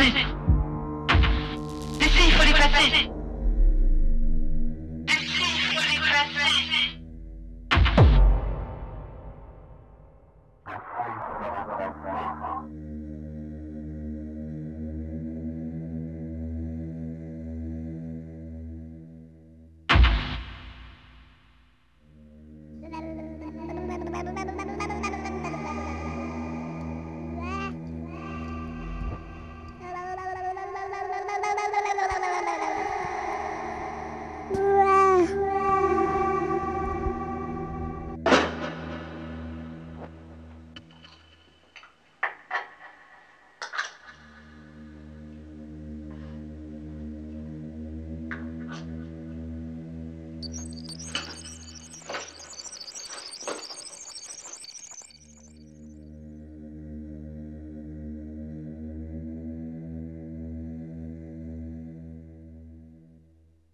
Ici,